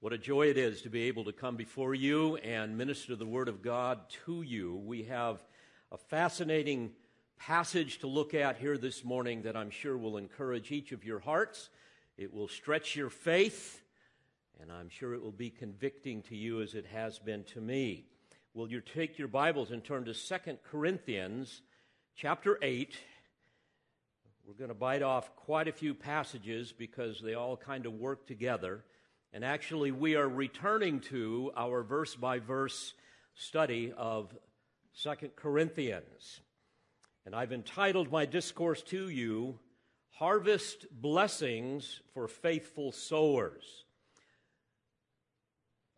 What a joy it is to be able to come before you and minister the Word of God to you. We have a fascinating passage to look at here this morning that I'm sure will encourage each of your hearts. It will stretch your faith, and I'm sure it will be convicting to you as it has been to me. Will you take your Bibles and turn to 2 Corinthians chapter 8? We're going to bite off quite a few passages because they all kind of work together. And actually, we are returning to our verse by verse study of Second Corinthians. And I've entitled my discourse to you, Harvest Blessings for Faithful Sowers.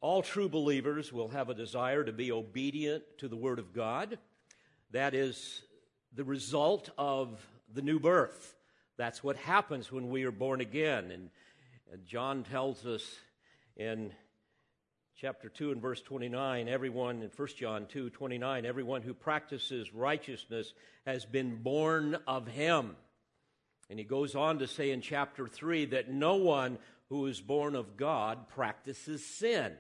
All true believers will have a desire to be obedient to the Word of God. That is the result of the new birth. That's what happens when we are born again. And, and John tells us in chapter 2 and verse 29 everyone in 1 john 2 29 everyone who practices righteousness has been born of him. And he goes on to say in chapter 3 that no one who is born of god practices sin.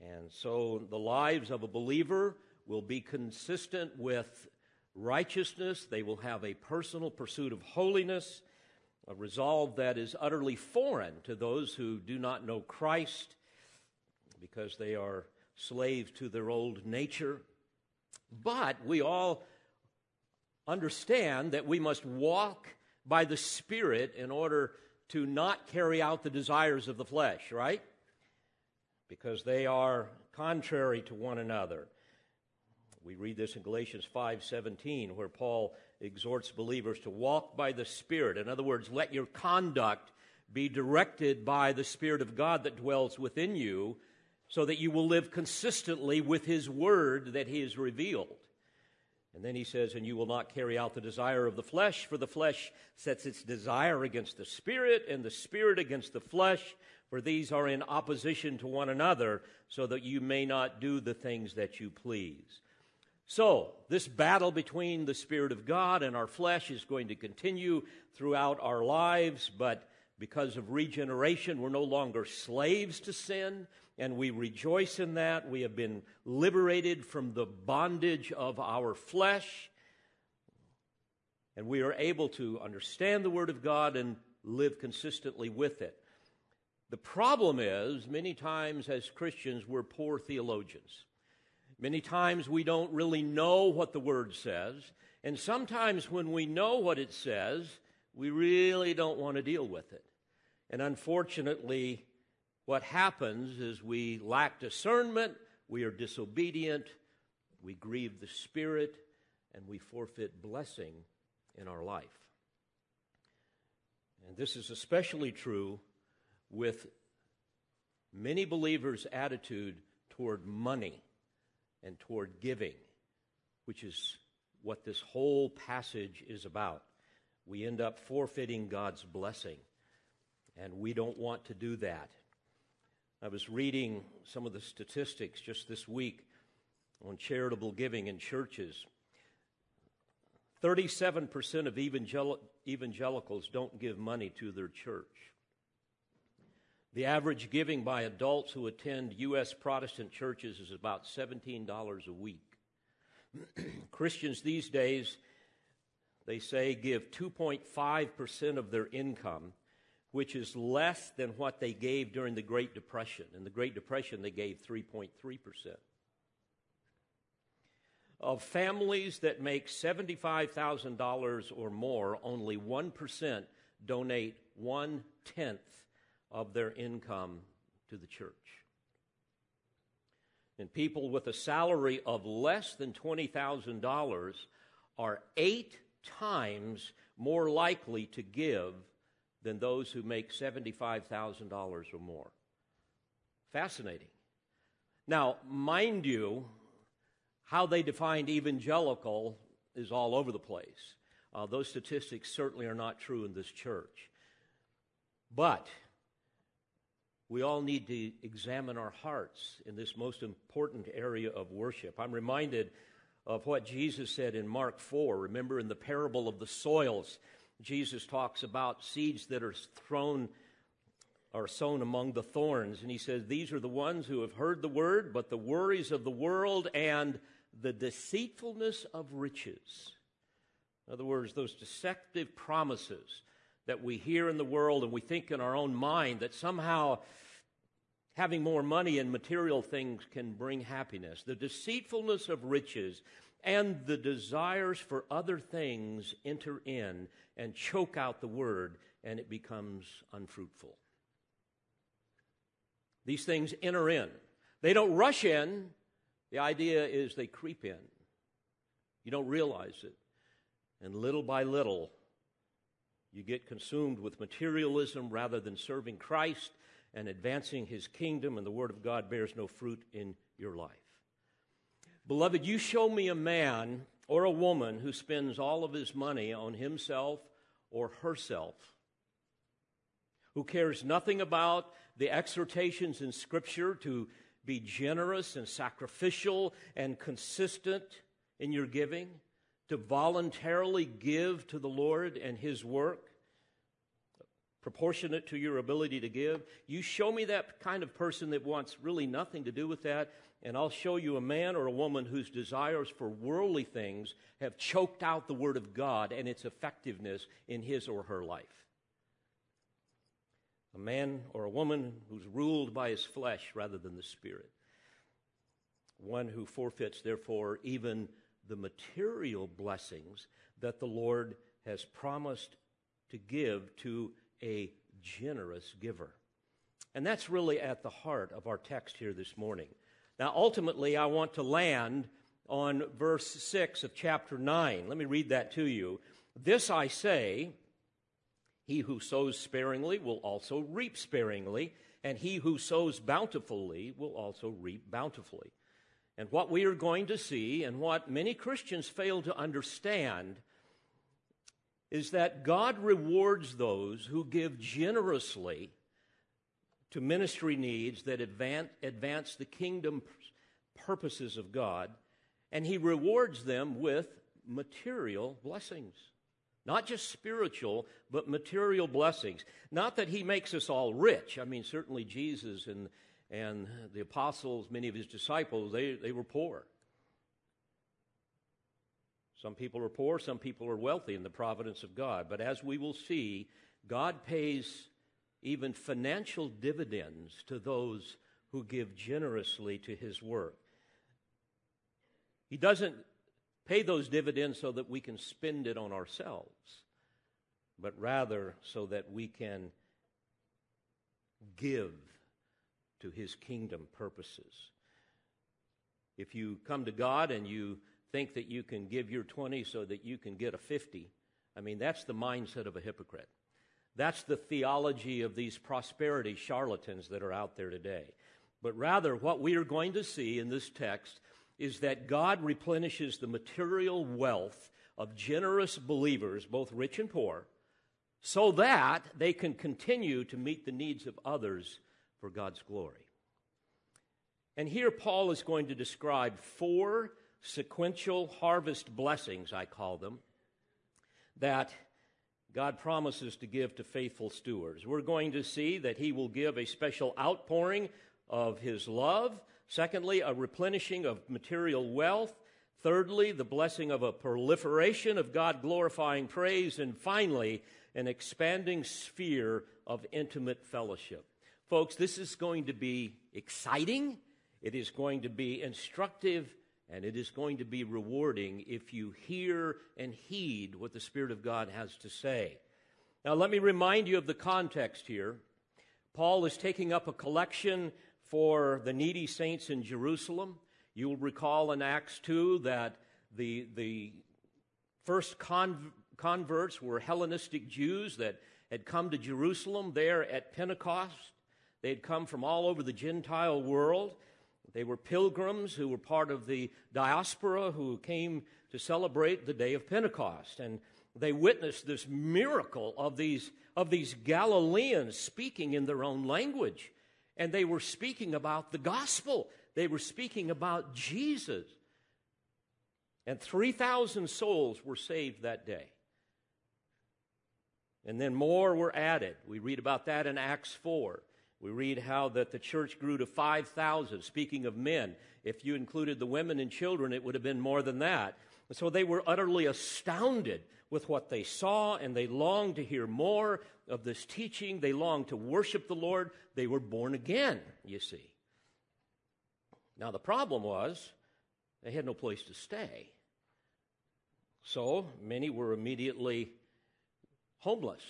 And so the lives of a believer will be consistent with righteousness. They will have a personal pursuit of holiness a resolve that is utterly foreign to those who do not know Christ because they are slaves to their old nature. But we all understand that we must walk by the Spirit in order to not carry out the desires of the flesh, right? Because they are contrary to one another. We read this in Galatians 5:17 where Paul exhorts believers to walk by the Spirit. In other words, let your conduct be directed by the Spirit of God that dwells within you so that you will live consistently with His Word that He has revealed. And then he says, And you will not carry out the desire of the flesh, for the flesh sets its desire against the Spirit, and the Spirit against the flesh, for these are in opposition to one another, so that you may not do the things that you please. So, this battle between the Spirit of God and our flesh is going to continue throughout our lives, but because of regeneration, we're no longer slaves to sin, and we rejoice in that. We have been liberated from the bondage of our flesh, and we are able to understand the Word of God and live consistently with it. The problem is, many times as Christians, we're poor theologians. Many times we don't really know what the Word says, and sometimes when we know what it says, we really don't want to deal with it. And unfortunately, what happens is we lack discernment, we are disobedient, we grieve the Spirit, and we forfeit blessing in our life. And this is especially true with many believers' attitude toward money and toward giving, which is what this whole passage is about. We end up forfeiting God's blessing, and we don't want to do that. I was reading some of the statistics just this week on charitable giving in churches. 37% of evangel- evangelicals don't give money to their church. The average giving by adults who attend U.S. Protestant churches is about $17 a week. Christians these days, they say, give 2.5% of their income, which is less than what they gave during the Great Depression. In the Great Depression, they gave 3.3%. Of families that make $75,000 or more, only 1% donate one tenth of their income to the church. And people with a salary of less than $20,000 are eight times more likely to give than those who make $75,000 or more. Fascinating. Now, mind you, how they defined evangelical is all over the place. Uh, those statistics certainly are not true in this church. But we all need to examine our hearts in this most important area of worship. I'm reminded of what Jesus said in Mark 4. Remember, in the parable of the soils, Jesus talks about seeds that are thrown are sown among the thorns. And he says, These are the ones who have heard the word, but the worries of the world and the deceitfulness of riches. In other words, those deceptive promises that we hear in the world and we think in our own mind that somehow having more money and material things can bring happiness. The deceitfulness of riches and the desires for other things enter in and choke out the word, and it becomes unfruitful. These things enter in. They don't rush in. The idea is they creep in. You don't realize it. And little by little, you get consumed with materialism rather than serving Christ and advancing his kingdom, and the Word of God bears no fruit in your life. Beloved, you show me a man or a woman who spends all of his money on himself or herself, who cares nothing about the exhortations in Scripture to be generous and sacrificial and consistent in your giving, to voluntarily give to the Lord and His work, proportionate to your ability to give. You show me that kind of person that wants really nothing to do with that, and I'll show you a man or a woman whose desires for worldly things have choked out the Word of God and its effectiveness in his or her life a man or a woman who's ruled by his flesh rather than the Spirit. One who forfeits, therefore, even the material blessings that the Lord has promised to give to a generous giver. And that's really at the heart of our text here this morning. Now, ultimately, I want to land on verse 6 of chapter 9. Let me read that to you. This I say he who sows sparingly will also reap sparingly, and he who sows bountifully will also reap bountifully. And what we are going to see, and what many Christians fail to understand, is that God rewards those who give generously to ministry needs that advance the kingdom purposes of God, and He rewards them with material blessings. Not just spiritual, but material blessings. Not that he makes us all rich. I mean, certainly Jesus and, and the apostles, many of his disciples, they, they were poor. Some people are poor, some people are wealthy in the providence of God. But as we will see, God pays even financial dividends to those who give generously to his work. He doesn't pay those dividends so that we can spend it on ourselves, but rather so that we can give to his kingdom purposes. If you come to God and you think that you can give your 20 so that you can get a 50, I mean, that's the mindset of a hypocrite. That's the theology of these prosperity charlatans that are out there today. But rather, what we are going to see in this text is that God replenishes the material wealth of generous believers, both rich and poor, so that they can continue to meet the needs of others for God's glory. And here Paul is going to describe four sequential harvest blessings, I call them, that God promises to give to faithful stewards. We're going to see that he will give a special outpouring of his love Secondly, a replenishing of material wealth. Thirdly, the blessing of a proliferation of God glorifying praise. And finally, an expanding sphere of intimate fellowship. Folks, this is going to be exciting, it is going to be instructive, and it is going to be rewarding if you hear and heed what the Spirit of God has to say. Now, let me remind you of the context here. Paul is taking up a collection for the needy saints in Jerusalem. You'll recall in Acts 2 that the, the first con- converts were Hellenistic Jews that had come to Jerusalem there at Pentecost. They had come from all over the Gentile world. They were pilgrims who were part of the diaspora who came to celebrate the day of Pentecost. And they witnessed this miracle of these, of these Galileans speaking in their own language and they were speaking about the gospel. They were speaking about Jesus. And 3,000 souls were saved that day. And then more were added. We read about that in Acts 4. We read how that the church grew to 5,000. Speaking of men, if you included the women and children, it would have been more than that. And so they were utterly astounded with what they saw, and they longed to hear more of this teaching. They longed to worship the Lord. They were born again, you see. Now, the problem was they had no place to stay. So many were immediately homeless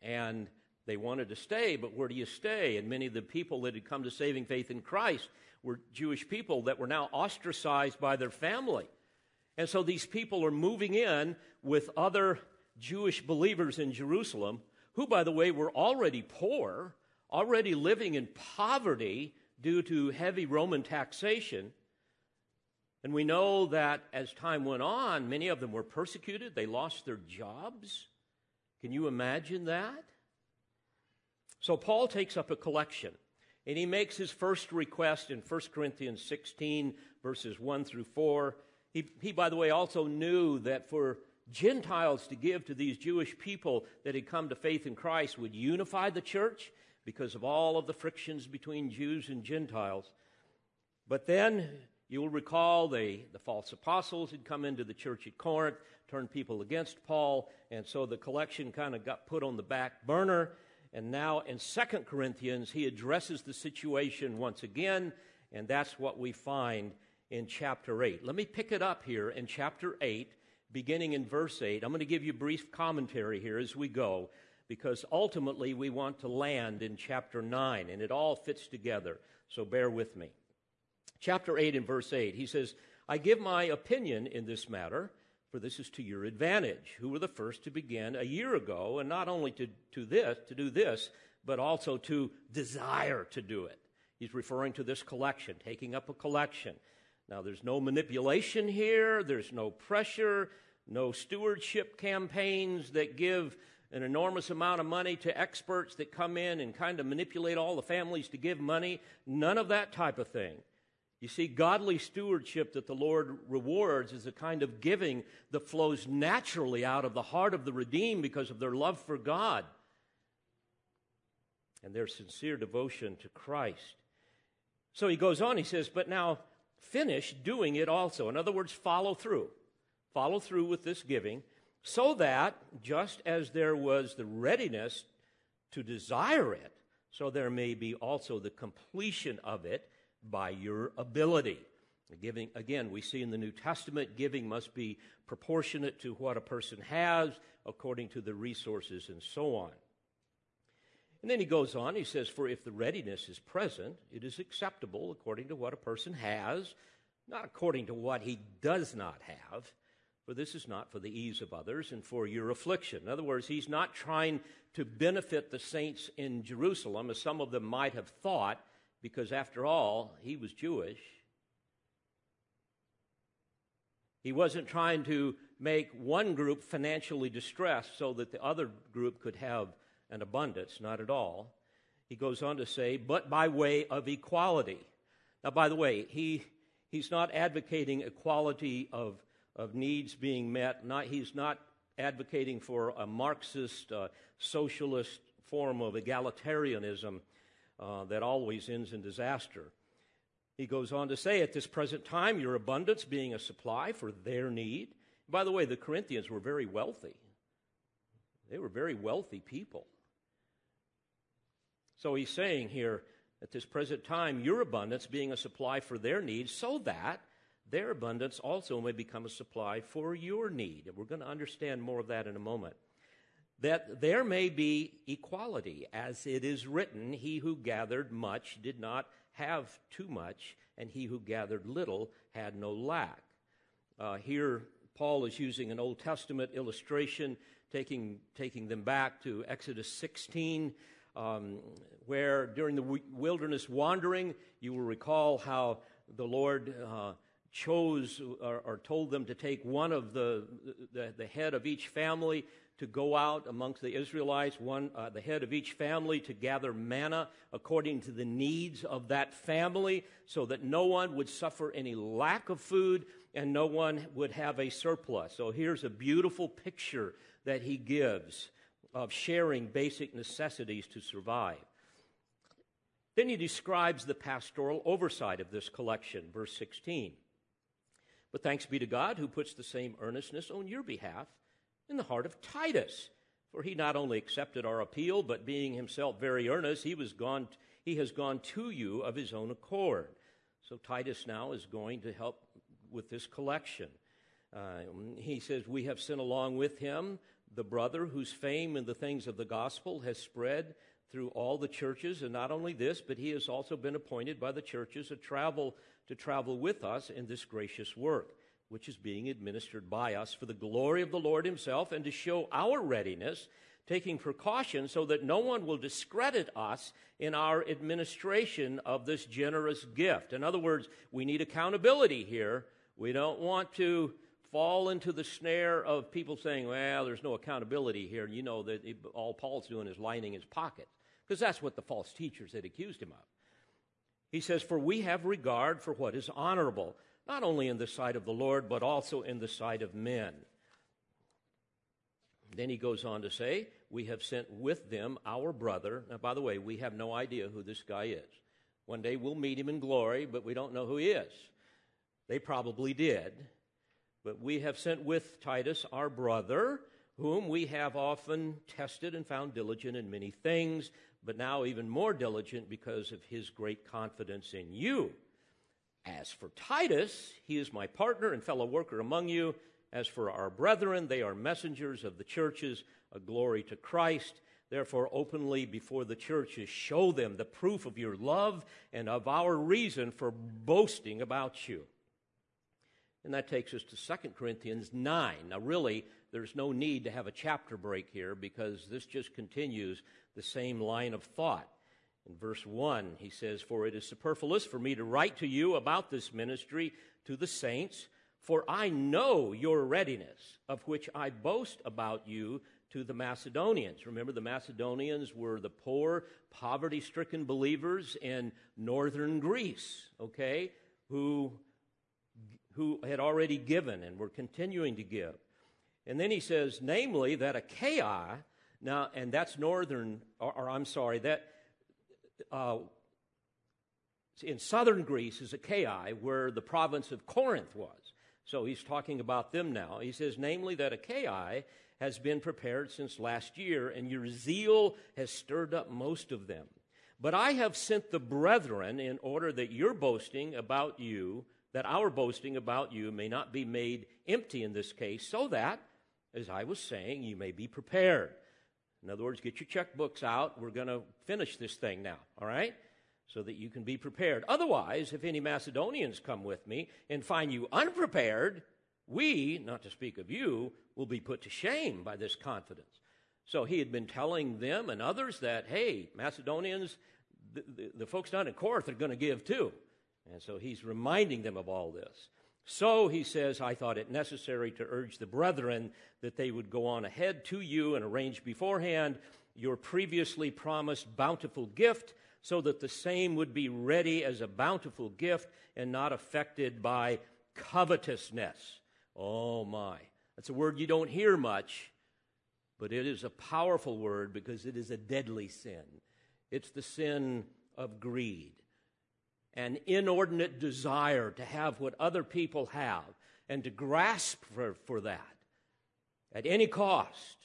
and they wanted to stay, but where do you stay? And many of the people that had come to saving faith in Christ were Jewish people that were now ostracized by their family. And so these people are moving in with other Jewish believers in Jerusalem, who, by the way, were already poor, already living in poverty due to heavy Roman taxation. And we know that as time went on, many of them were persecuted, they lost their jobs. Can you imagine that? So Paul takes up a collection, and he makes his first request in 1 Corinthians 16, verses 1 through 4. He, he, by the way, also knew that for Gentiles to give to these Jewish people that had come to faith in Christ would unify the church because of all of the frictions between Jews and Gentiles. But then you will recall the, the false apostles had come into the church at Corinth, turned people against Paul, and so the collection kind of got put on the back burner. And now in Second Corinthians, he addresses the situation once again, and that's what we find in chapter 8. Let me pick it up here in chapter 8, beginning in verse 8. I'm going to give you brief commentary here as we go, because ultimately we want to land in chapter 9, and it all fits together. So bear with me. Chapter 8 and verse 8, he says, I give my opinion in this matter for this is to your advantage, who were the first to begin a year ago, and not only to, to this, to do this, but also to desire to do it. He's referring to this collection, taking up a collection. Now, there's no manipulation here, there's no pressure, no stewardship campaigns that give an enormous amount of money to experts that come in and kind of manipulate all the families to give money. None of that type of thing. You see, godly stewardship that the Lord rewards is a kind of giving that flows naturally out of the heart of the redeemed because of their love for God and their sincere devotion to Christ. So he goes on, he says, But now finish doing it also. In other words, follow through. Follow through with this giving, so that just as there was the readiness to desire it, so there may be also the completion of it by your ability. Giving, again, we see in the New Testament, giving must be proportionate to what a person has according to the resources and so on. And then he goes on, he says, For if the readiness is present, it is acceptable according to what a person has, not according to what he does not have. For this is not for the ease of others and for your affliction. In other words, he's not trying to benefit the saints in Jerusalem, as some of them might have thought because after all, he was Jewish. He wasn't trying to make one group financially distressed so that the other group could have an abundance, not at all. He goes on to say, but by way of equality. Now, by the way, he, he's not advocating equality of, of needs being met. Not, he's not advocating for a Marxist, uh, socialist form of egalitarianism uh, that always ends in disaster. He goes on to say, At this present time, your abundance being a supply for their need. By the way, the Corinthians were very wealthy. They were very wealthy people. So he's saying here, at this present time, your abundance being a supply for their needs, so that their abundance also may become a supply for your need. And we're going to understand more of that in a moment that there may be equality, as it is written, He who gathered much did not have too much, and he who gathered little had no lack. Uh, here, Paul is using an Old Testament illustration, taking, taking them back to Exodus 16, um, where during the wilderness wandering, you will recall how the Lord uh, chose or, or, told them to take one of the, the, the head of each family to go out amongst the Israelites, one, uh, the head of each family, to gather manna according to the needs of that family, so that no one would suffer any lack of food and no one would have a surplus. So here's a beautiful picture that he gives of sharing basic necessities to survive. Then he describes the pastoral oversight of this collection, verse 16. But thanks be to God who puts the same earnestness on your behalf in the heart of Titus. For he not only accepted our appeal, but being himself very earnest, he, was gone, he has gone to you of his own accord. So Titus now is going to help with this collection. Uh, he says, We have sent along with him the brother whose fame in the things of the gospel has spread through all the churches. And not only this, but he has also been appointed by the churches to travel, to travel with us in this gracious work which is being administered by us for the glory of the Lord Himself and to show our readiness, taking precaution so that no one will discredit us in our administration of this generous gift. In other words, we need accountability here. We don't want to fall into the snare of people saying, well, there's no accountability here. You know that all Paul's doing is lining his pockets, because that's what the false teachers had accused him of. He says, For we have regard for what is honorable not only in the sight of the Lord, but also in the sight of men. Then he goes on to say, We have sent with them our brother. Now, by the way, we have no idea who this guy is. One day we'll meet him in glory, but we don't know who he is. They probably did. But we have sent with Titus our brother, whom we have often tested and found diligent in many things, but now even more diligent because of his great confidence in you. As for Titus, he is my partner and fellow worker among you. As for our brethren, they are messengers of the churches, a glory to Christ. Therefore, openly before the churches, show them the proof of your love and of our reason for boasting about you. And that takes us to 2 Corinthians 9. Now, really, there's no need to have a chapter break here because this just continues the same line of thought. In verse 1, he says, For it is superfluous for me to write to you about this ministry to the saints, for I know your readiness, of which I boast about you to the Macedonians. Remember, the Macedonians were the poor, poverty stricken believers in northern Greece, okay, who, who had already given and were continuing to give. And then he says, namely, that Achaia, now, and that's northern, or, or I'm sorry, that uh, in southern Greece is Achaia, where the province of Corinth was. So he's talking about them now. He says, namely, that Achaia has been prepared since last year, and your zeal has stirred up most of them. But I have sent the brethren in order that your boasting about you, that our boasting about you may not be made empty in this case, so that, as I was saying, you may be prepared. In other words, get your checkbooks out. We're going to finish this thing now, all right? So that you can be prepared. Otherwise, if any Macedonians come with me and find you unprepared, we, not to speak of you, will be put to shame by this confidence. So he had been telling them and others that, hey, Macedonians, the, the, the folks down in Corinth are going to give too. And so he's reminding them of all this. So, he says, I thought it necessary to urge the brethren that they would go on ahead to you and arrange beforehand your previously promised bountiful gift, so that the same would be ready as a bountiful gift and not affected by covetousness. Oh my. That's a word you don't hear much, but it is a powerful word because it is a deadly sin. It's the sin of greed an inordinate desire to have what other people have and to grasp for, for that at any cost.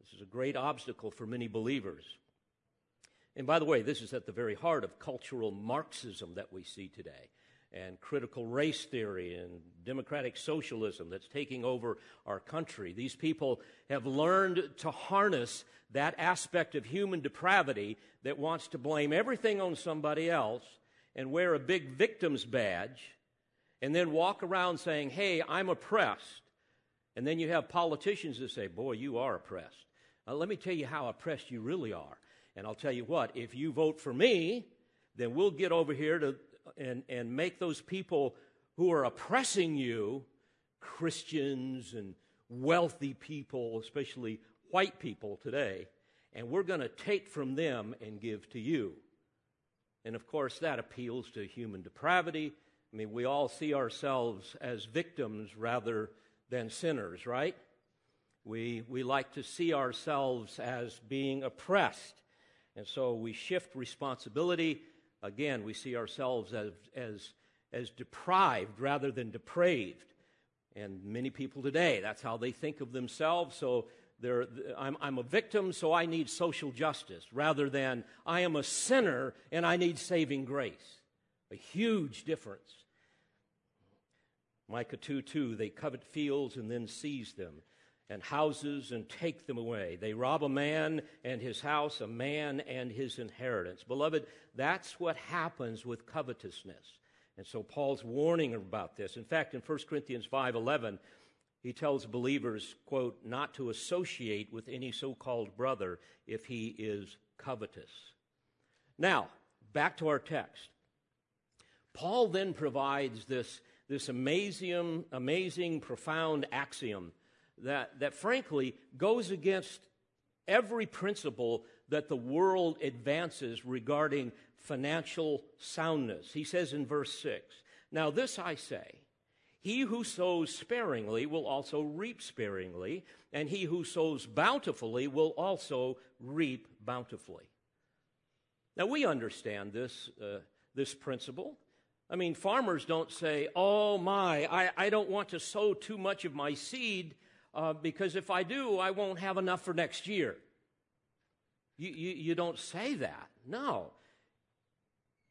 This is a great obstacle for many believers. And by the way, this is at the very heart of cultural Marxism that we see today, and critical race theory and democratic socialism that's taking over our country. These people have learned to harness that aspect of human depravity that wants to blame everything on somebody else and wear a big victim's badge and then walk around saying, Hey, I'm oppressed. And then you have politicians that say, Boy, you are oppressed. Now, let me tell you how oppressed you really are. And I'll tell you what, if you vote for me, then we'll get over here to, and, and make those people who are oppressing you Christians and wealthy people, especially white people today, and we're going to take from them and give to you. And of course, that appeals to human depravity. I mean, we all see ourselves as victims rather than sinners, right? We, we like to see ourselves as being oppressed. And so we shift responsibility. Again, we see ourselves as, as, as deprived rather than depraved. And many people today, that's how they think of themselves. So they're, I'm, I'm a victim, so I need social justice, rather than I am a sinner and I need saving grace. A huge difference. Micah 2 2, they covet fields and then seize them, and houses and take them away. They rob a man and his house, a man and his inheritance. Beloved, that's what happens with covetousness. And so Paul's warning about this. In fact, in 1 Corinthians 5:11, he tells believers, quote, not to associate with any so-called brother if he is covetous. Now, back to our text. Paul then provides this, this amazing, amazing, profound axiom that, that frankly goes against every principle that the world advances regarding financial soundness. He says in verse 6 Now, this I say he who sows sparingly will also reap sparingly, and he who sows bountifully will also reap bountifully. Now, we understand this, uh, this principle. I mean, farmers don't say, Oh my, I, I don't want to sow too much of my seed uh, because if I do, I won't have enough for next year. You, you, you don't say that. No.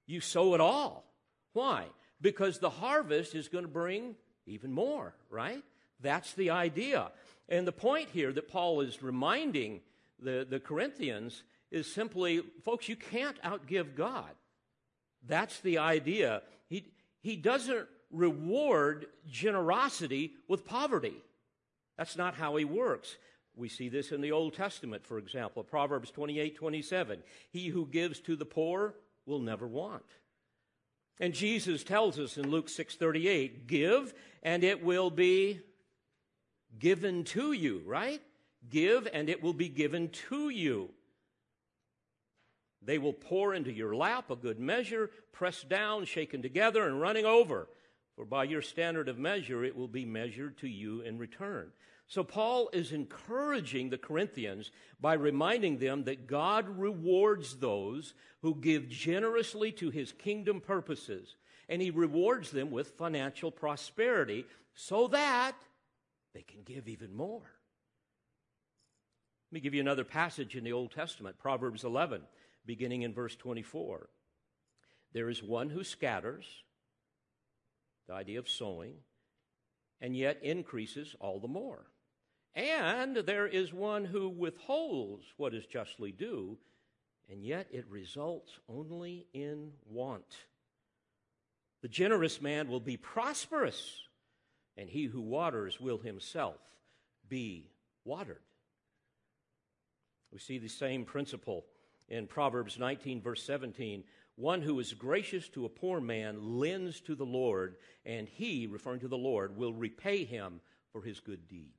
You sow it all. Why? Because the harvest is going to bring even more, right? That's the idea. And the point here that Paul is reminding the, the Corinthians is simply, folks, you can't outgive God. That's the idea. He, he doesn't reward generosity with poverty. That's not how he works. We see this in the Old Testament, for example, Proverbs 28 27. He who gives to the poor will never want. And Jesus tells us in Luke 6:38, "Give and it will be given to you," right? Give and it will be given to you. They will pour into your lap a good measure, pressed down, shaken together, and running over. For by your standard of measure, it will be measured to you in return. So, Paul is encouraging the Corinthians by reminding them that God rewards those who give generously to his kingdom purposes, and he rewards them with financial prosperity so that they can give even more. Let me give you another passage in the Old Testament, Proverbs 11, beginning in verse 24. There is one who scatters, the idea of sowing, and yet increases all the more. And there is one who withholds what is justly due, and yet it results only in want. The generous man will be prosperous, and he who waters will himself be watered. We see the same principle in Proverbs 19, verse 17. One who is gracious to a poor man lends to the Lord, and he, referring to the Lord, will repay him for his good deed.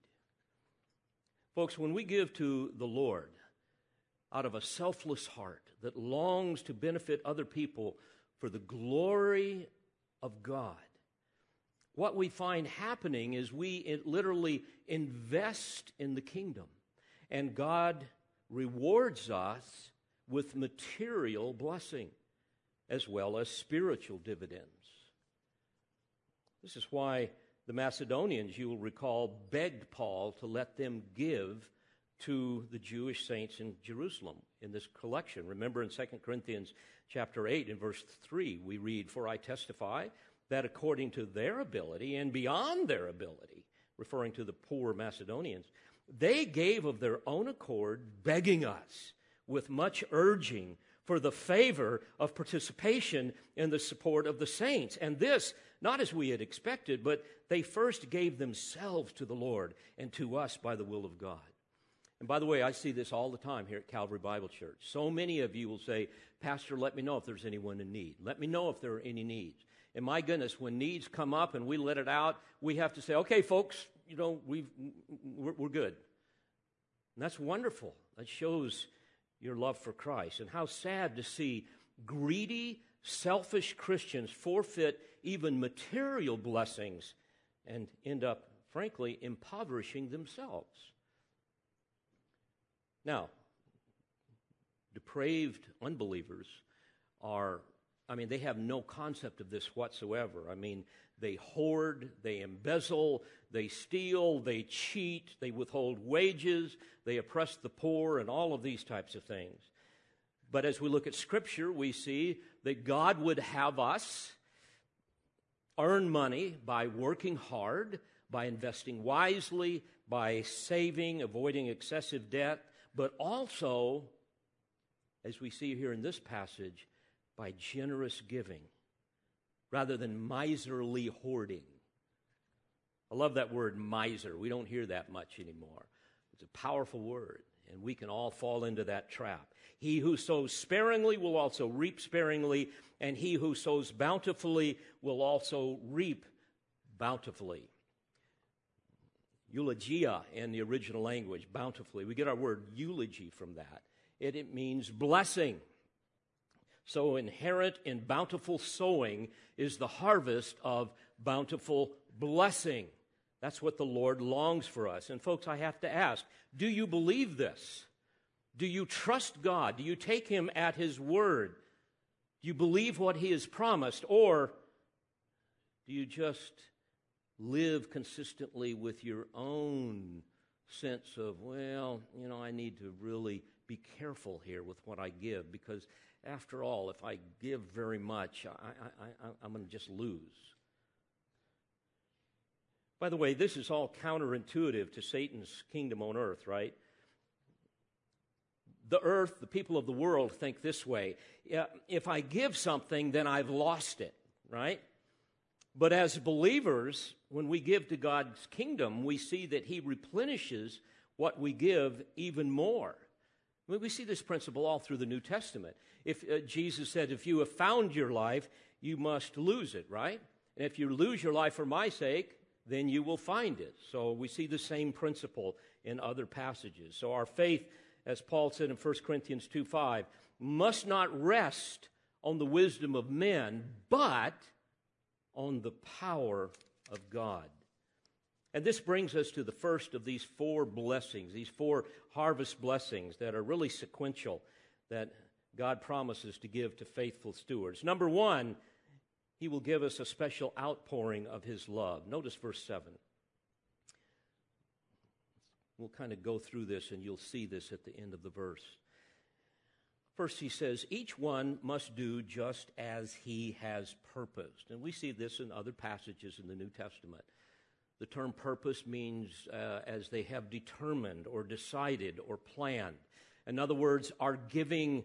Folks, when we give to the Lord out of a selfless heart that longs to benefit other people for the glory of God, what we find happening is we literally invest in the kingdom, and God rewards us with material blessing as well as spiritual dividends. This is why the Macedonians, you will recall, begged Paul to let them give to the Jewish saints in Jerusalem in this collection. Remember in 2 Corinthians chapter 8 and verse 3, we read, For I testify that according to their ability and beyond their ability, referring to the poor Macedonians, they gave of their own accord, begging us with much urging for the favor of participation in the support of the saints. And this, not as we had expected, but they first gave themselves to the Lord and to us by the will of God. And by the way, I see this all the time here at Calvary Bible Church. So many of you will say, Pastor, let me know if there's anyone in need. Let me know if there are any needs. And my goodness, when needs come up and we let it out, we have to say, okay, folks, you know, we we're, we're good. And that's wonderful. That shows your love for Christ. And how sad to see greedy, selfish Christians forfeit even material blessings and end up, frankly, impoverishing themselves. Now, depraved unbelievers are, I mean, they have no concept of this whatsoever. I mean, they hoard, they embezzle, they steal, they cheat, they withhold wages, they oppress the poor, and all of these types of things. But as we look at Scripture, we see that God would have us earn money by working hard, by investing wisely, by saving, avoiding excessive debt, but also, as we see here in this passage, by generous giving rather than miserly hoarding. I love that word miser. We don't hear that much anymore. It's a powerful word, and we can all fall into that trap. He who sows sparingly will also reap sparingly, and he who sows bountifully will also reap bountifully. Eulogia in the original language, bountifully. We get our word eulogy from that. It, it means blessing. So, inherent in bountiful sowing is the harvest of bountiful blessing. That's what the Lord longs for us. And, folks, I have to ask do you believe this? Do you trust God? Do you take Him at His word? Do you believe what He has promised? Or do you just live consistently with your own sense of, well, you know, I need to really be careful here with what I give because after all, if I give very much, I, am going to just lose. By the way, this is all counterintuitive to Satan's kingdom on earth, right? The earth, the people of the world think this way if I give something, then I've lost it, right? But as believers, when we give to God's kingdom, we see that He replenishes what we give even more. I mean, we see this principle all through the New Testament. If uh, Jesus said, "If you have found your life, you must lose it," right? And if you lose your life for my sake, then you will find it. So we see the same principle in other passages. So our faith, as Paul said in 1 Corinthians 2 5, must not rest on the wisdom of men, but on the power of God. And this brings us to the first of these four blessings, these four harvest blessings that are really sequential that God promises to give to faithful stewards. Number one, He will give us a special outpouring of His love. Notice verse 7. We'll kind of go through this and you'll see this at the end of the verse. First, he says, each one must do just as he has purposed. And we see this in other passages in the New Testament. The term purpose means uh, as they have determined or decided or planned. In other words, our giving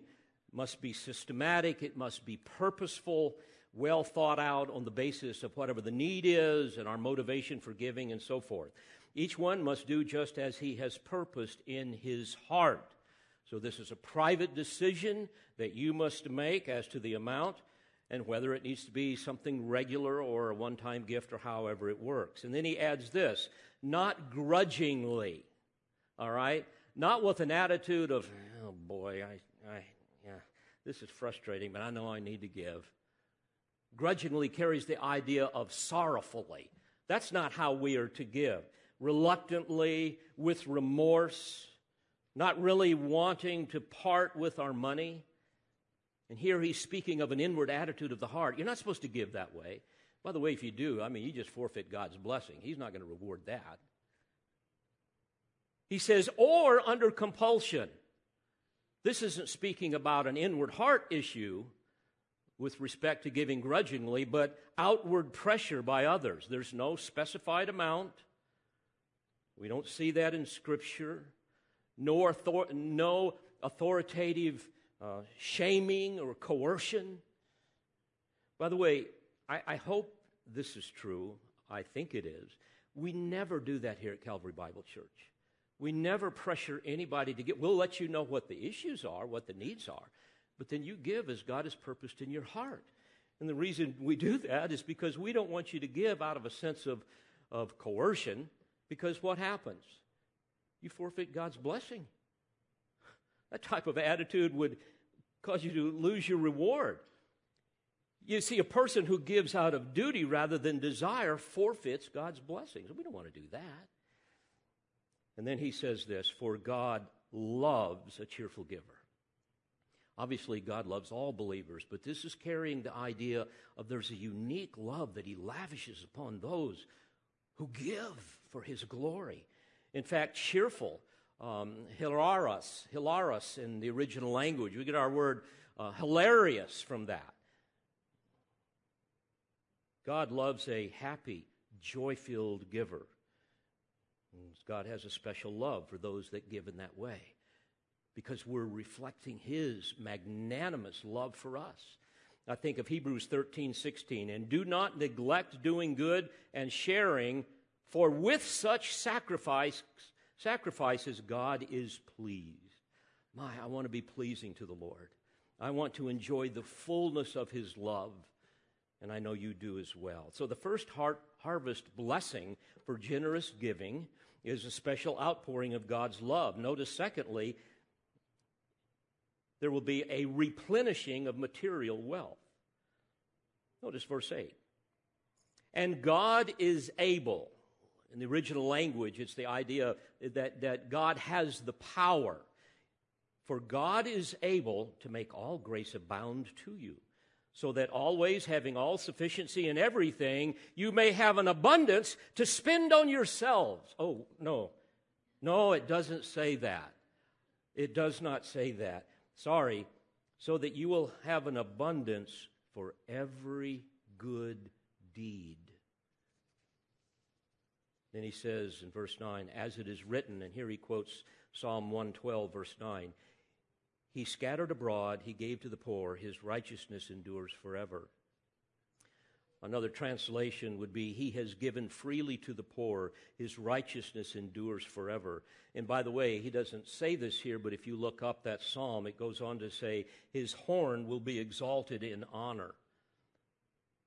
must be systematic, it must be purposeful, well thought out on the basis of whatever the need is and our motivation for giving and so forth. Each one must do just as he has purposed in his heart. So, this is a private decision that you must make as to the amount and whether it needs to be something regular or a one time gift or however it works. And then he adds this not grudgingly, all right? Not with an attitude of, oh boy, I, I, yeah, this is frustrating, but I know I need to give. Grudgingly carries the idea of sorrowfully. That's not how we are to give. Reluctantly, with remorse, not really wanting to part with our money. And here he's speaking of an inward attitude of the heart. You're not supposed to give that way. By the way, if you do, I mean, you just forfeit God's blessing. He's not going to reward that. He says, or under compulsion. This isn't speaking about an inward heart issue with respect to giving grudgingly, but outward pressure by others. There's no specified amount. We don't see that in Scripture no, author- no authoritative uh, shaming or coercion. By the way, I, I hope this is true. I think it is. We never do that here at Calvary Bible Church. We never pressure anybody to get. We'll let you know what the issues are, what the needs are, but then you give as God has purposed in your heart. And the reason we do that is because we don't want you to give out of a sense of, of coercion, because what happens? you forfeit God's blessing. That type of attitude would cause you to lose your reward. You see, a person who gives out of duty rather than desire forfeits God's blessings. We don't want to do that. And then he says this For God loves a cheerful giver. Obviously, God loves all believers, but this is carrying the idea of there's a unique love that He lavishes upon those who give for His glory. In fact, cheerful, um, hilaros, in the original language. We get our word uh, hilarious from that. God loves a happy, joy filled giver. God has a special love for those that give in that way because we're reflecting His magnanimous love for us. I think of Hebrews 13, 16, and do not neglect doing good and sharing, for with such sacrifice, sacrifices God is pleased. My, I want to be pleasing to the Lord. I want to enjoy the fullness of His love, and I know you do as well. So, the first heart harvest blessing for generous giving is a special outpouring of God's love. Notice, secondly, there will be a replenishing of material wealth. Notice verse 8. And God is able. In the original language, it's the idea that, that God has the power. For God is able to make all grace abound to you, so that always having all sufficiency in everything, you may have an abundance to spend on yourselves. Oh, no. No, it doesn't say that. It does not say that. Sorry, so that you will have an abundance for every good deed. Then he says in verse 9, as it is written, and here he quotes Psalm 112, verse 9 He scattered abroad, he gave to the poor, his righteousness endures forever. Another translation would be, He has given freely to the poor, His righteousness endures forever. And by the way, He doesn't say this here, but if you look up that psalm, it goes on to say, His horn will be exalted in honor.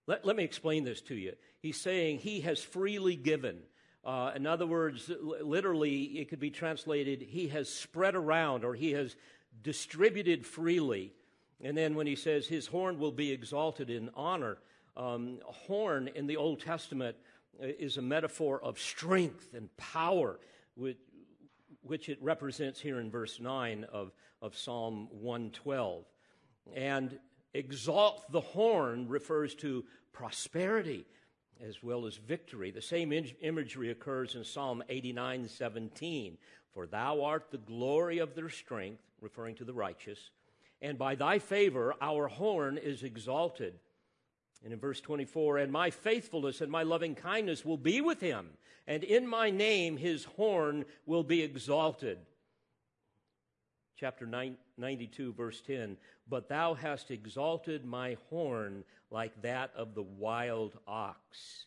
Let, let me explain this to you. He's saying, He has freely given. Uh, in other words, literally, it could be translated, He has spread around or He has distributed freely. And then when He says, His horn will be exalted in honor, um, horn in the Old Testament uh, is a metaphor of strength and power, which, which it represents here in verse 9 of, of Psalm 112. And exalt the horn refers to prosperity as well as victory. The same imagery occurs in Psalm 89 17. For thou art the glory of their strength, referring to the righteous, and by thy favor our horn is exalted. And in verse 24, and my faithfulness and my loving kindness will be with him, and in my name his horn will be exalted. Chapter 92, verse 10 But thou hast exalted my horn like that of the wild ox.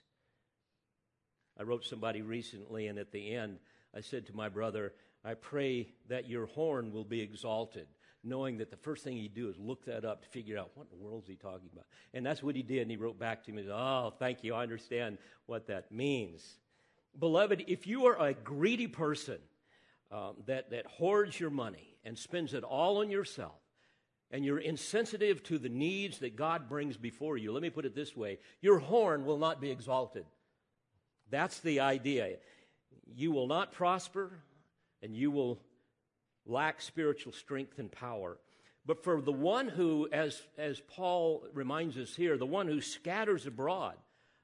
I wrote somebody recently, and at the end, I said to my brother, I pray that your horn will be exalted knowing that the first thing he'd do is look that up to figure out what in the world is he talking about. And that's what he did. And he wrote back to me, Oh, thank you. I understand what that means. Beloved, if you are a greedy person um, that, that hoards your money and spends it all on yourself, and you're insensitive to the needs that God brings before you, let me put it this way your horn will not be exalted. That's the idea. You will not prosper, and you will lack spiritual strength and power. But for the one who, as, as Paul reminds us here, the one who scatters abroad,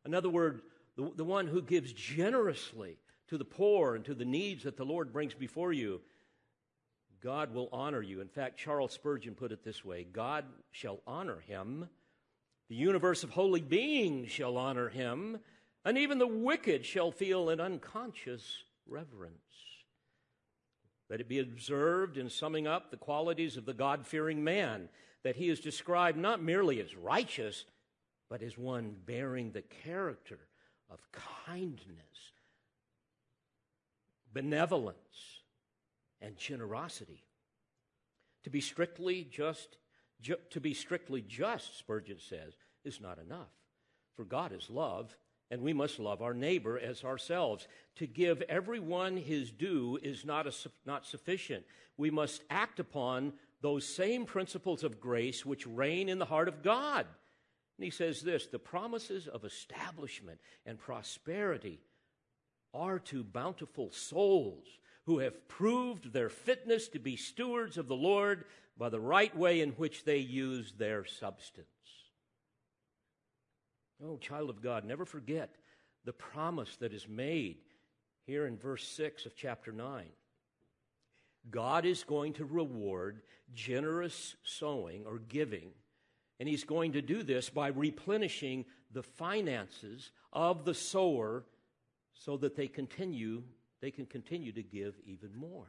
in other words, the, the one who gives generously to the poor and to the needs that the Lord brings before you, God will honor you. In fact, Charles Spurgeon put it this way God shall honor him, the universe of holy beings shall honor him, and even the wicked shall feel an unconscious reverence. Let it be observed in summing up the qualities of the God fearing man that he is described not merely as righteous, but as one bearing the character of kindness, benevolence, and generosity. To be strictly just, ju- to be strictly just, Spurgeon says, is not enough. For God is love, and we must love our neighbor as ourselves. To give everyone his due is not, a, not sufficient. We must act upon those same principles of grace which reign in the heart of God. And he says this the promises of establishment and prosperity are to bountiful souls who have proved their fitness to be stewards of the Lord by the right way in which they use their substance. Oh, child of God, never forget the promise that is made here in verse 6 of chapter 9. God is going to reward generous sowing or giving, and He's going to do this by replenishing the finances of the sower so that they continue they can continue to give even more.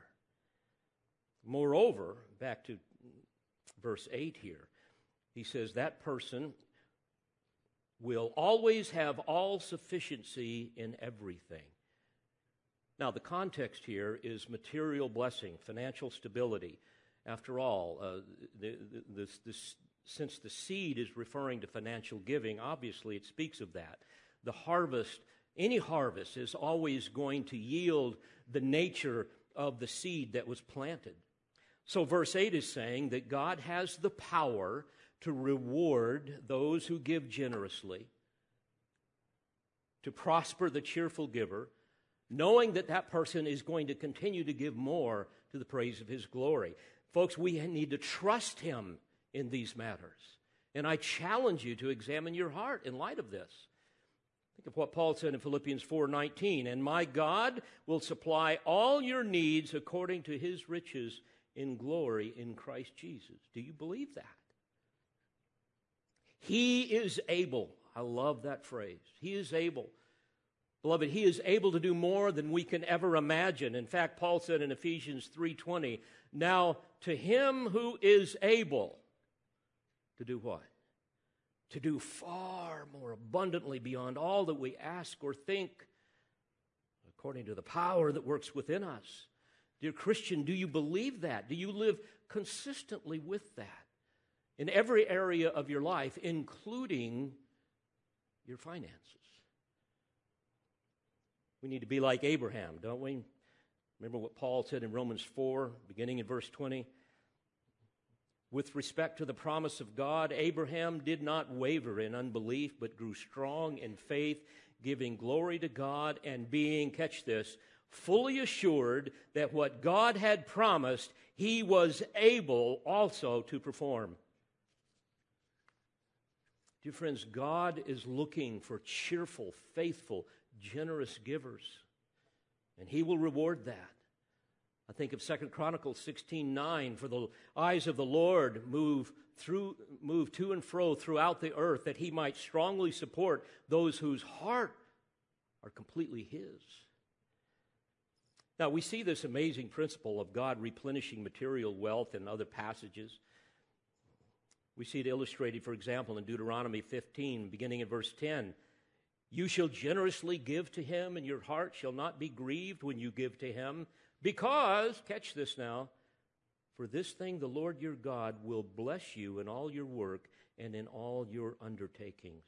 Moreover, back to verse 8 here, he says that person will always have all sufficiency in everything. Now, the context here is material blessing, financial stability. After all, uh, the, the, this, since the seed is referring to financial giving, obviously it speaks of that. The harvest, any harvest, is always going to yield the nature of the seed that was planted. So, verse 8 is saying that God has the power to reward those who give generously, to prosper the cheerful giver, knowing that that person is going to continue to give more to the praise of his glory. Folks, we need to trust him in these matters. And I challenge you to examine your heart in light of this. Think of what Paul said in Philippians 4:19, "And my God will supply all your needs according to his riches in glory in Christ Jesus." Do you believe that? He is able. I love that phrase. He is able. Beloved, he is able to do more than we can ever imagine. In fact, Paul said in Ephesians 3:20, "Now to him who is able to do what? To do far more abundantly beyond all that we ask or think, according to the power that works within us." Dear Christian, do you believe that? Do you live consistently with that? In every area of your life, including your finances. We need to be like Abraham, don't we? Remember what Paul said in Romans 4, beginning in verse 20? With respect to the promise of God, Abraham did not waver in unbelief, but grew strong in faith, giving glory to God and being, catch this, fully assured that what God had promised, he was able also to perform. Dear friends, God is looking for cheerful, faithful, generous givers, and He will reward that. I think of Second Chronicles 16 9, for the eyes of the Lord move through move to and fro throughout the earth, that he might strongly support those whose heart are completely his. Now we see this amazing principle of God replenishing material wealth in other passages. We see it illustrated, for example, in Deuteronomy 15, beginning in verse 10. You shall generously give to him, and your heart shall not be grieved when you give to him, because, catch this now, for this thing the Lord your God will bless you in all your work and in all your undertakings.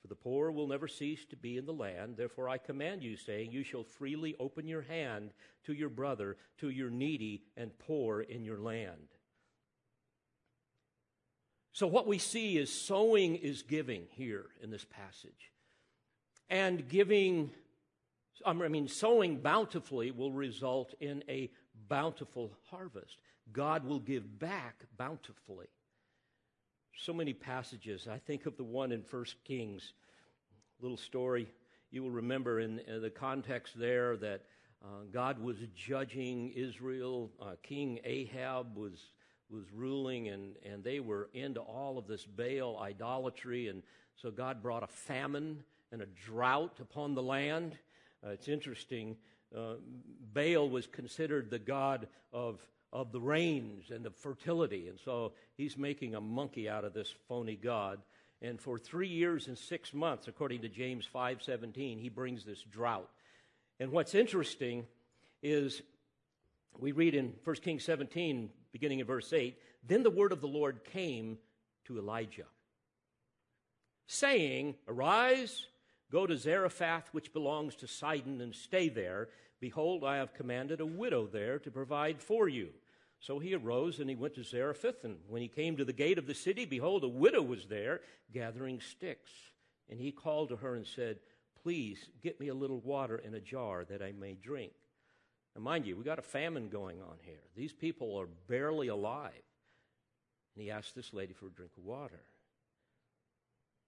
For the poor will never cease to be in the land. Therefore, I command you, saying, You shall freely open your hand to your brother, to your needy and poor in your land. So, what we see is sowing is giving here in this passage. And giving, I mean, sowing bountifully will result in a bountiful harvest. God will give back bountifully. So many passages. I think of the one in First Kings, little story. You will remember in, in the context there that uh, God was judging Israel. Uh, King Ahab was was ruling, and, and they were into all of this Baal idolatry. And so God brought a famine and a drought upon the land. Uh, it's interesting. Uh, Baal was considered the god of, of the rains and of fertility. And so he's making a monkey out of this phony god. And for three years and six months, according to James 5.17, he brings this drought. And what's interesting is we read in 1 Kings 17, beginning in verse 8 Then the word of the Lord came to Elijah, saying, Arise, go to Zarephath, which belongs to Sidon, and stay there. Behold, I have commanded a widow there to provide for you. So he arose and he went to Zarephath. And when he came to the gate of the city, behold, a widow was there gathering sticks. And he called to her and said, Please get me a little water in a jar that I may drink. Mind you, we got a famine going on here. These people are barely alive. And he asked this lady for a drink of water.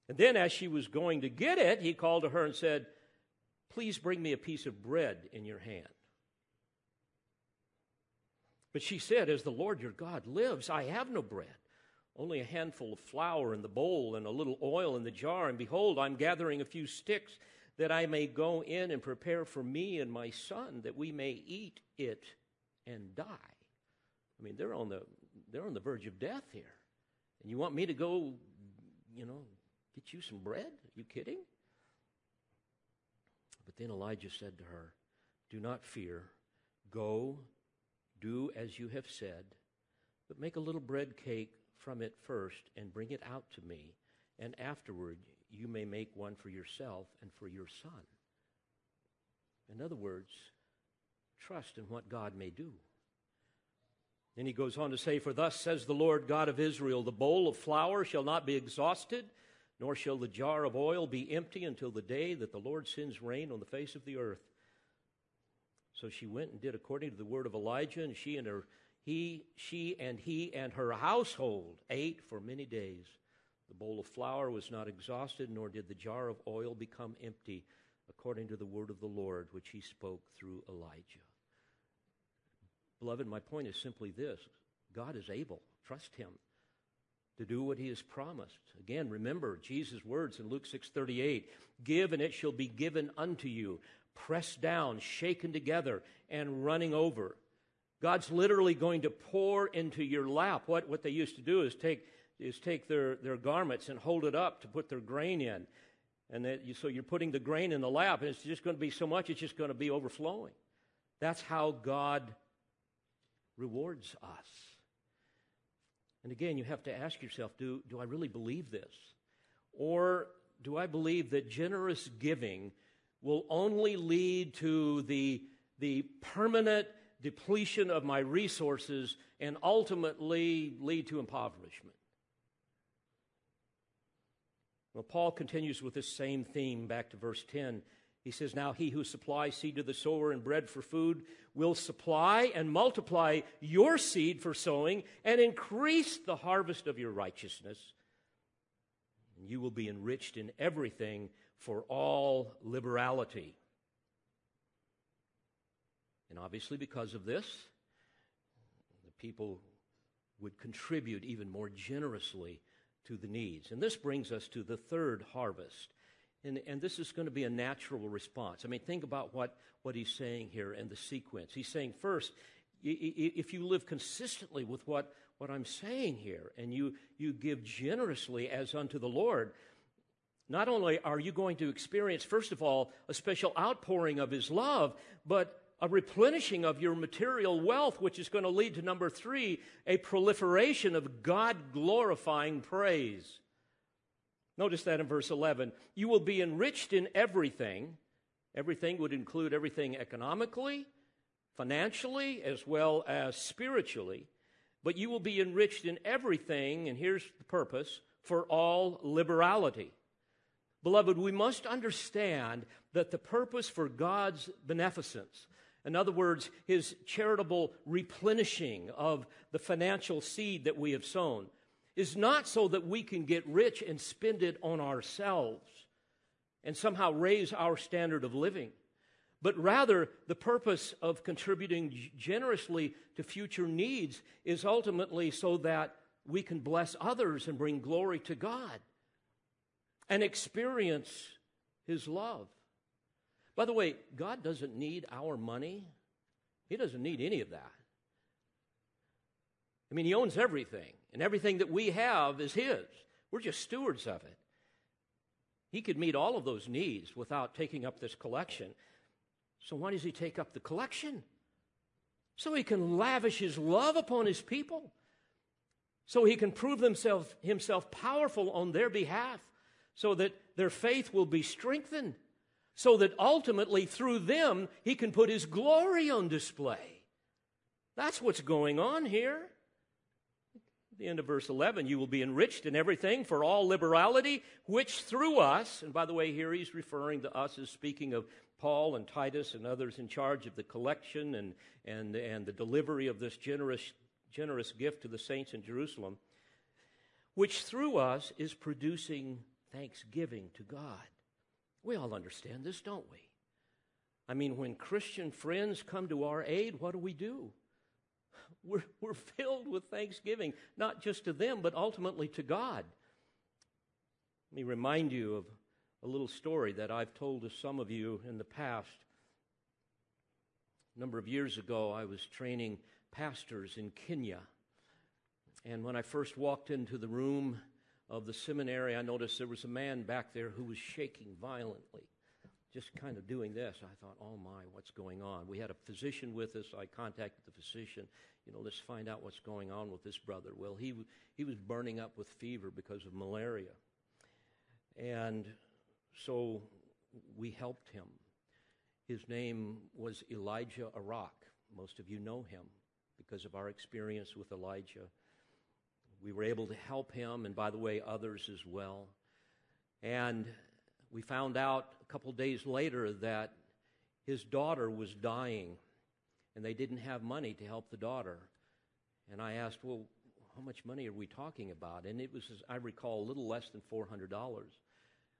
And then, as she was going to get it, he called to her and said, Please bring me a piece of bread in your hand. But she said, As the Lord your God lives, I have no bread, only a handful of flour in the bowl and a little oil in the jar. And behold, I'm gathering a few sticks that I may go in and prepare for me and my son, that we may eat it and die. I mean, they're on the, they're on the verge of death here. And you want me to go, you know, get you some bread? Are you kidding? But then Elijah said to her, Do not fear. Go do as you have said, but make a little bread cake from it first and bring it out to me, and afterward you may make one for yourself and for your son. In other words, trust in what God may do. Then he goes on to say, For thus says the Lord God of Israel, the bowl of flour shall not be exhausted, nor shall the jar of oil be empty until the day that the Lord sends rain on the face of the earth. So she went and did according to the word of Elijah, and she and her he, she and he and her household ate for many days. The bowl of flour was not exhausted, nor did the jar of oil become empty, according to the word of the Lord, which he spoke through Elijah. Beloved, my point is simply this God is able. Trust him to do what he has promised. Again, remember Jesus' words in Luke 6:38, "Give and it shall be given unto you, pressed down, shaken together, and running over. God's literally going to pour into your lap. What, what they used to do is take, is take their, their garments and hold it up to put their grain in. And that you, so you're putting the grain in the lap, and it's just going to be so much, it's just going to be overflowing. That's how God rewards us. And again, you have to ask yourself do, do I really believe this? Or do I believe that generous giving will only lead to the, the permanent depletion of my resources and ultimately lead to impoverishment. Well, Paul continues with this same theme back to verse 10. He says, Now he who supplies seed to the sower and bread for food will supply and multiply your seed for sowing and increase the harvest of your righteousness. And you will be enriched in everything for all liberality. And obviously, because of this, the people would contribute even more generously to the needs. And this brings us to the third harvest. And, and this is going to be a natural response. I mean, think about what, what he's saying here and the sequence. He's saying, first, if you live consistently with what, what I'm saying here and you, you give generously as unto the Lord, not only are you going to experience, first of all, a special outpouring of His love, but a replenishing of your material wealth, which is going to lead to number three, a proliferation of God glorifying praise. Notice that in verse 11. You will be enriched in everything. Everything would include everything economically, financially, as well as spiritually. But you will be enriched in everything, and here's the purpose for all liberality. Beloved, we must understand that the purpose for God's beneficence, in other words, his charitable replenishing of the financial seed that we have sown, is not so that we can get rich and spend it on ourselves and somehow raise our standard of living, but rather the purpose of contributing generously to future needs is ultimately so that we can bless others and bring glory to God and experience His love. By the way, God doesn't need our money, He doesn't need any of that. I mean, He owns everything, and everything that we have is His. We're just stewards of it. He could meet all of those needs without taking up this collection. So, why does He take up the collection? So He can lavish His love upon His people, so He can prove himself, himself powerful on their behalf so that their faith will be strengthened, so that ultimately through them he can put his glory on display. That's what's going on here. The end of verse 11, you will be enriched in everything for all liberality, which through us, and by the way, here he's referring to us as speaking of Paul and Titus and others in charge of the collection and, and, and the delivery of this generous, generous gift to the saints in Jerusalem, which through us is producing thanksgiving to God. We all understand this, don't we? I mean, when Christian friends come to our aid, what do we do? We're, we're filled with thanksgiving, not just to them, but ultimately to God. Let me remind you of a little story that I've told to some of you in the past. A number of years ago, I was training pastors in Kenya. And when I first walked into the room of the seminary, I noticed there was a man back there who was shaking violently, just kind of doing this. I thought, oh my, what's going on? We had a physician with us. I contacted the physician. You know, let's find out what's going on with this brother. Well, he, he was burning up with fever because of malaria. And so we helped him. His name was Elijah Arak. Most of you know him because of our experience with Elijah. We were able to help him, and by the way, others as well. And we found out a couple days later that his daughter was dying, and they didn't have money to help the daughter. And I asked, Well, how much money are we talking about? And it was, as I recall, a little less than $400.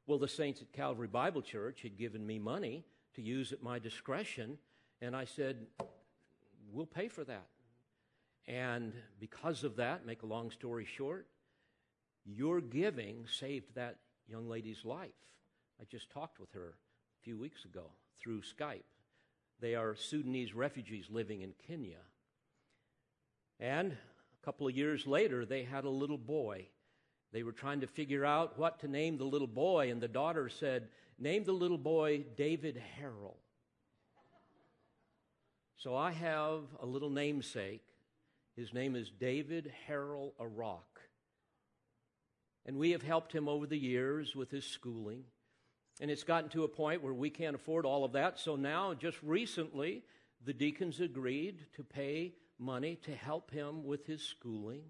Well, the saints at Calvary Bible Church had given me money to use at my discretion, and I said, We'll pay for that. And because of that, make a long story short, your giving saved that young lady's life. I just talked with her a few weeks ago through Skype. They are Sudanese refugees living in Kenya. And a couple of years later, they had a little boy they were trying to figure out what to name the little boy, and the daughter said, Name the little boy David Harrell. So I have a little namesake. His name is David Harrell Arak. And we have helped him over the years with his schooling. And it's gotten to a point where we can't afford all of that. So now, just recently, the deacons agreed to pay money to help him with his schooling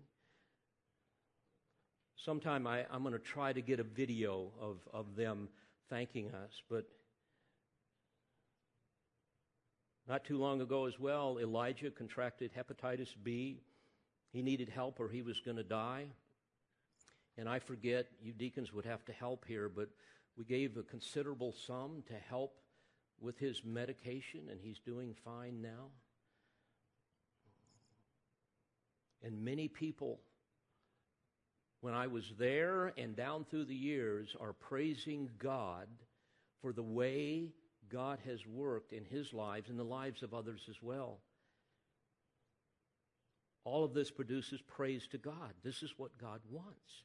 sometime I, am going to try to get a video of, of them thanking us. But not too long ago, as well, Elijah contracted hepatitis B. He needed help or he was going to die. And I forget, you deacons would have to help here, but we gave a considerable sum to help with his medication, and he's doing fine now. And many people when I was there and down through the years are praising God for the way God has worked in his lives and the lives of others as well. All of this produces praise to God. This is what God wants.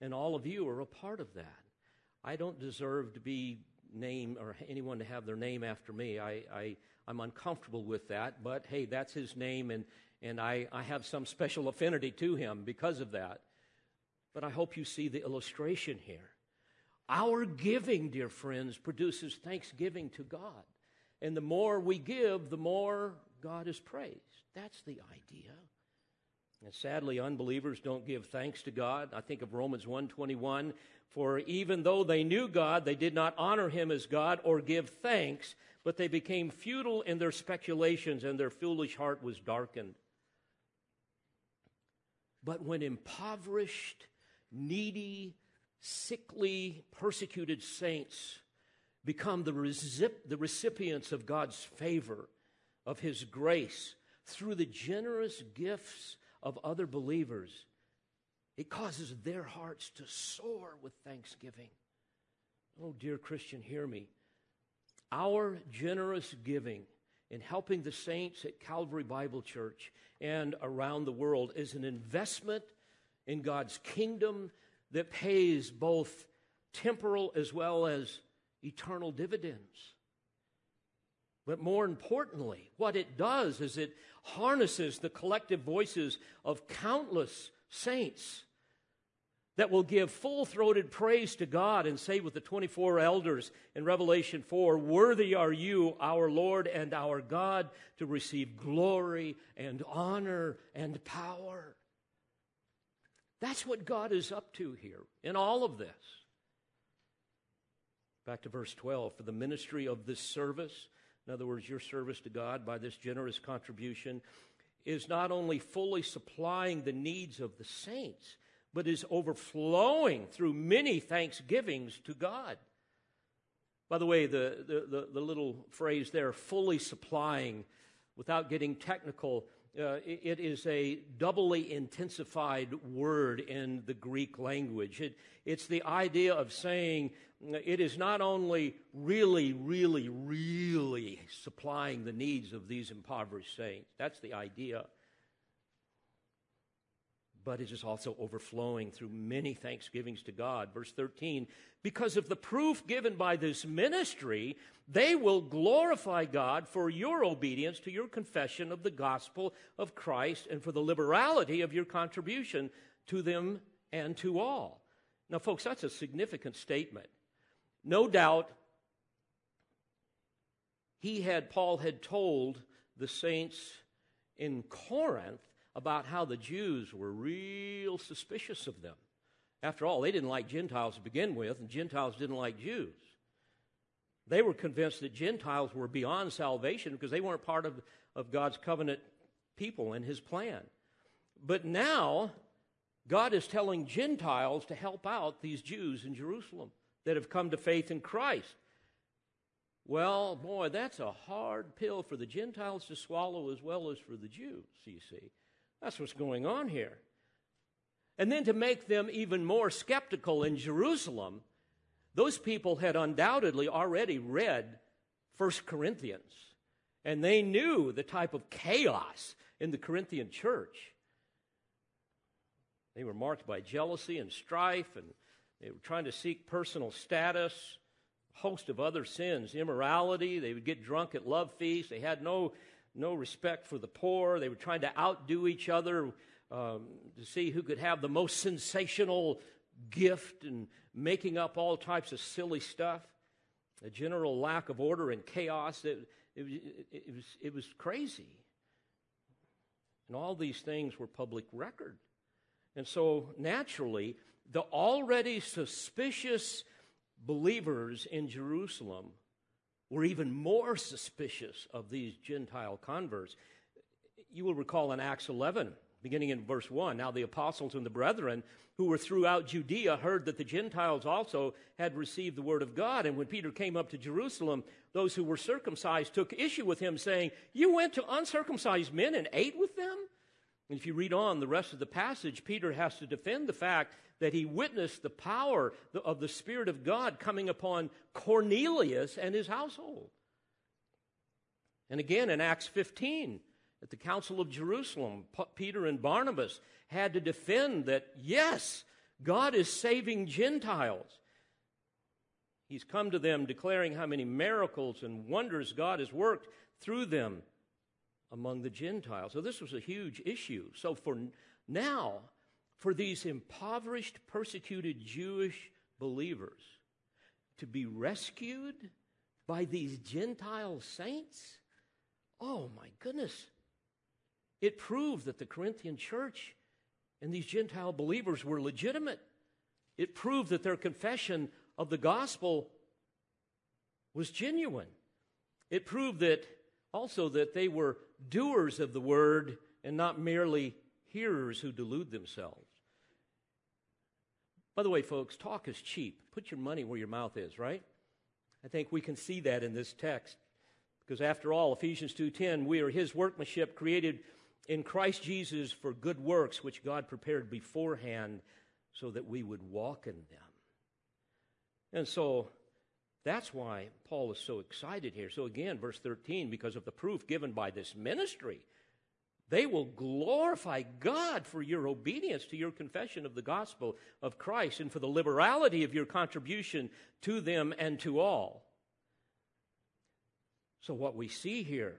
And all of you are a part of that. I don't deserve to be named or anyone to have their name after me. I, I, I'm uncomfortable with that, but hey, that's his name, and, and I, I have some special affinity to him because of that. But I hope you see the illustration here. Our giving, dear friends, produces thanksgiving to God. And the more we give, the more God is praised. That's the idea. And sadly, unbelievers don't give thanks to God. I think of Romans 1:21, for even though they knew God, they did not honor him as God or give thanks, but they became futile in their speculations and their foolish heart was darkened. But when impoverished needy, sickly, persecuted saints become the, recip- the recipients of God's favor, of His grace, through the generous gifts of other believers, it causes their hearts to soar with thanksgiving. Oh, dear Christian, hear me. Our generous giving in helping the saints at Calvary Bible Church and around the world is an investment in God's kingdom that pays both temporal as well as eternal dividends. But more importantly, what it does is it harnesses the collective voices of countless saints that will give full throated praise to God and say with the 24 elders in Revelation 4 Worthy are you, our Lord and our God, to receive glory and honor and power. That's what God is up to here in all of this. Back to verse 12 for the ministry of this service, in other words, your service to God by this generous contribution, is not only fully supplying the needs of the saints, but is overflowing through many thanksgivings to God. By the way, the, the, the, the little phrase there, fully supplying, without getting technical, uh, it is a doubly intensified word in the Greek language. It, it's the idea of saying it is not only really, really, really supplying the needs of these impoverished saints. That's the idea but it is also overflowing through many thanksgivings to God. Verse 13, because of the proof given by this ministry, they will glorify God for your obedience to your confession of the gospel of Christ and for the liberality of your contribution to them and to all. Now, folks, that's a significant statement. No doubt he had, Paul had told the saints in Corinth about how the Jews were real suspicious of them. After all, they didn't like Gentiles to begin with, and Gentiles didn't like Jews. They were convinced that Gentiles were beyond salvation because they weren't part of, of God's covenant people and his plan. But now, God is telling Gentiles to help out these Jews in Jerusalem that have come to faith in Christ. Well, boy, that's a hard pill for the Gentiles to swallow as well as for the Jews, you see. That's what's going on here. And then to make them even more skeptical in Jerusalem, those people had undoubtedly already read 1 Corinthians, and they knew the type of chaos in the Corinthian church. They were marked by jealousy and strife, and they were trying to seek personal status, a host of other sins, immorality. They would get drunk at love feasts. They had no no respect for the poor. They were trying to outdo each other um, to see who could have the most sensational gift and making up all types of silly stuff. A general lack of order and chaos. It, it, it, was, it was crazy. And all these things were public record. And so, naturally, the already suspicious believers in Jerusalem were even more suspicious of these Gentile converts. You will recall in Acts 11, beginning in verse 1, now the apostles and the brethren who were throughout Judea heard that the Gentiles also had received the word of God. And when Peter came up to Jerusalem, those who were circumcised took issue with him, saying, You went to uncircumcised men and ate with them? And if you read on the rest of the passage, Peter has to defend the fact that he witnessed the power of the Spirit of God coming upon Cornelius and his household. And again in Acts 15, at the Council of Jerusalem, Peter and Barnabas had to defend that, yes, God is saving Gentiles. He's come to them declaring how many miracles and wonders God has worked through them among the Gentiles. So this was a huge issue. So for now, for these impoverished, persecuted Jewish believers to be rescued by these Gentile saints? Oh my goodness. It proved that the Corinthian church and these Gentile believers were legitimate. It proved that their confession of the gospel was genuine. It proved that also that they were doers of the word and not merely hearers who delude themselves. By the way, folks, talk is cheap. Put your money where your mouth is, right? I think we can see that in this text. Because after all, Ephesians 2:10, we are his workmanship created in Christ Jesus for good works which God prepared beforehand so that we would walk in them. And so that's why Paul is so excited here. So again, verse 13, because of the proof given by this ministry, they will glorify God for your obedience to your confession of the gospel of Christ and for the liberality of your contribution to them and to all. So, what we see here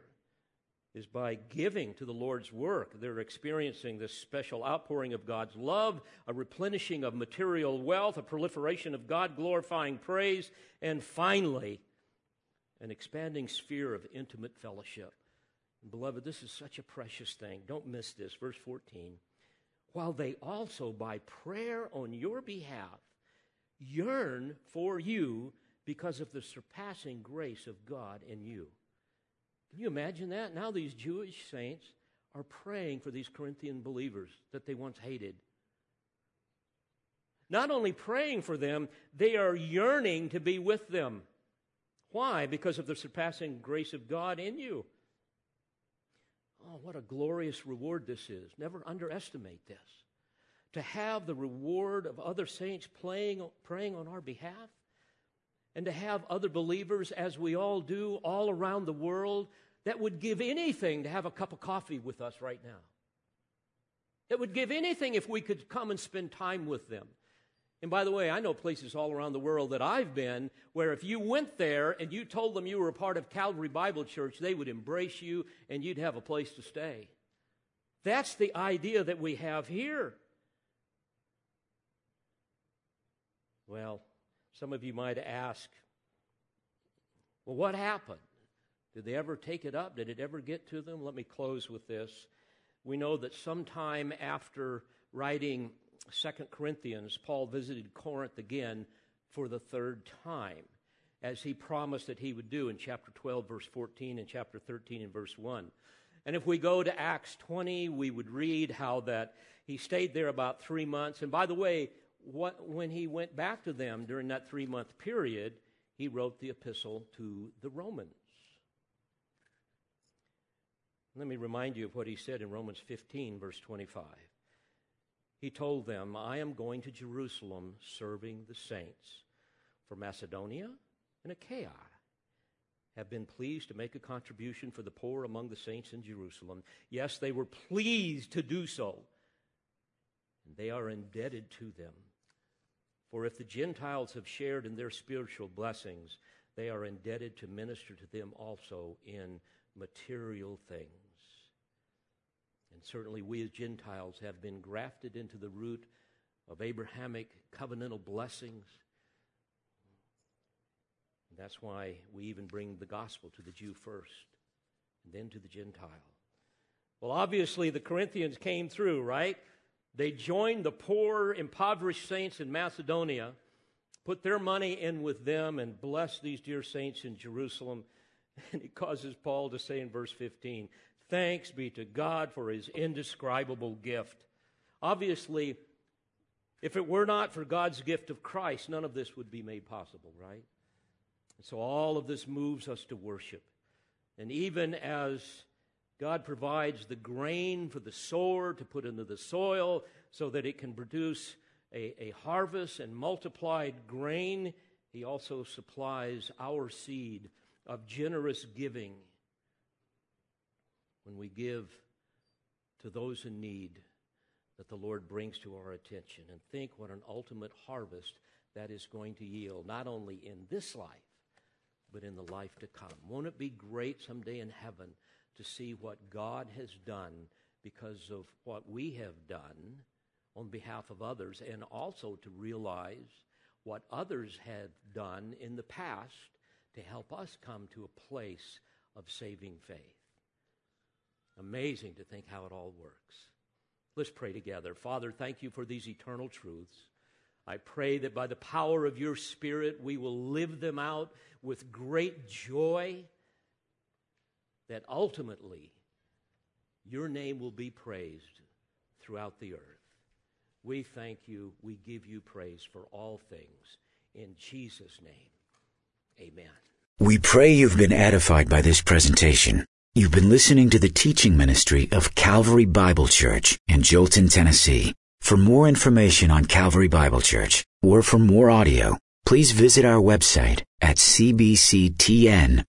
is by giving to the Lord's work, they're experiencing this special outpouring of God's love, a replenishing of material wealth, a proliferation of God glorifying praise, and finally, an expanding sphere of intimate fellowship Beloved, this is such a precious thing. Don't miss this. Verse 14. While they also, by prayer on your behalf, yearn for you because of the surpassing grace of God in you. Can you imagine that? Now these Jewish saints are praying for these Corinthian believers that they once hated. Not only praying for them, they are yearning to be with them. Why? Because of the surpassing grace of God in you. Oh, what a glorious reward this is. Never underestimate this. To have the reward of other saints playing, praying on our behalf and to have other believers, as we all do, all around the world, that would give anything to have a cup of coffee with us right now. That would give anything if we could come and spend time with them. And by the way, I know places all around the world that I've been where if you went there and you told them you were a part of Calvary Bible Church, they would embrace you and you'd have a place to stay. That's the idea that we have here. Well, some of you might ask, well, what happened? Did they ever take it up? Did it ever get to them? Let me close with this. We know that sometime after writing Second Corinthians, Paul visited Corinth again for the third time, as he promised that he would do in chapter 12, verse 14, and chapter 13, and verse 1. And if we go to Acts 20, we would read how that he stayed there about three months. And by the way, what, when he went back to them during that three month period, he wrote the epistle to the Romans. Let me remind you of what he said in Romans 15, verse 25. He told them, I am going to Jerusalem serving the saints. For Macedonia and Achaia have been pleased to make a contribution for the poor among the saints in Jerusalem. Yes, they were pleased to do so. And they are indebted to them for if the Gentiles have shared in their spiritual blessings, they are indebted to minister to them also in material things. And certainly, we as Gentiles have been grafted into the root of Abrahamic covenantal blessings. And that's why we even bring the gospel to the Jew first, and then to the Gentile. Well, obviously, the Corinthians came through, right? They joined the poor, impoverished saints in Macedonia, put their money in with them, and blessed these dear saints in Jerusalem. And it causes Paul to say in verse 15, Thanks be to God for his indescribable gift. Obviously, if it were not for God's gift of Christ, none of this would be made possible, right? And so all of this moves us to worship. And even as God provides the grain for the sower to put into the soil so that it can produce a, a harvest and multiplied grain. He also supplies our seed of generous giving when we give to those in need that the Lord brings to our attention. And think what an ultimate harvest that is going to yield, not only in this life, but in the life to come. Won't it be great someday in heaven to see what God has done because of what we have done on behalf of others, and also to realize what others have done in the past to help us come to a place of saving faith. Amazing to think how it all works. Let's pray together. Father, thank you for these eternal truths. I pray that by the power of your Spirit, we will live them out with great joy that ultimately your name will be praised throughout the earth. We thank you. We give you praise for all things. In Jesus' name, amen. We pray you've been edified by this presentation. You've been listening to the teaching ministry of Calvary Bible Church in Jolton, Tennessee. For more information on Calvary Bible Church or for more audio, please visit our website at cbctn.org.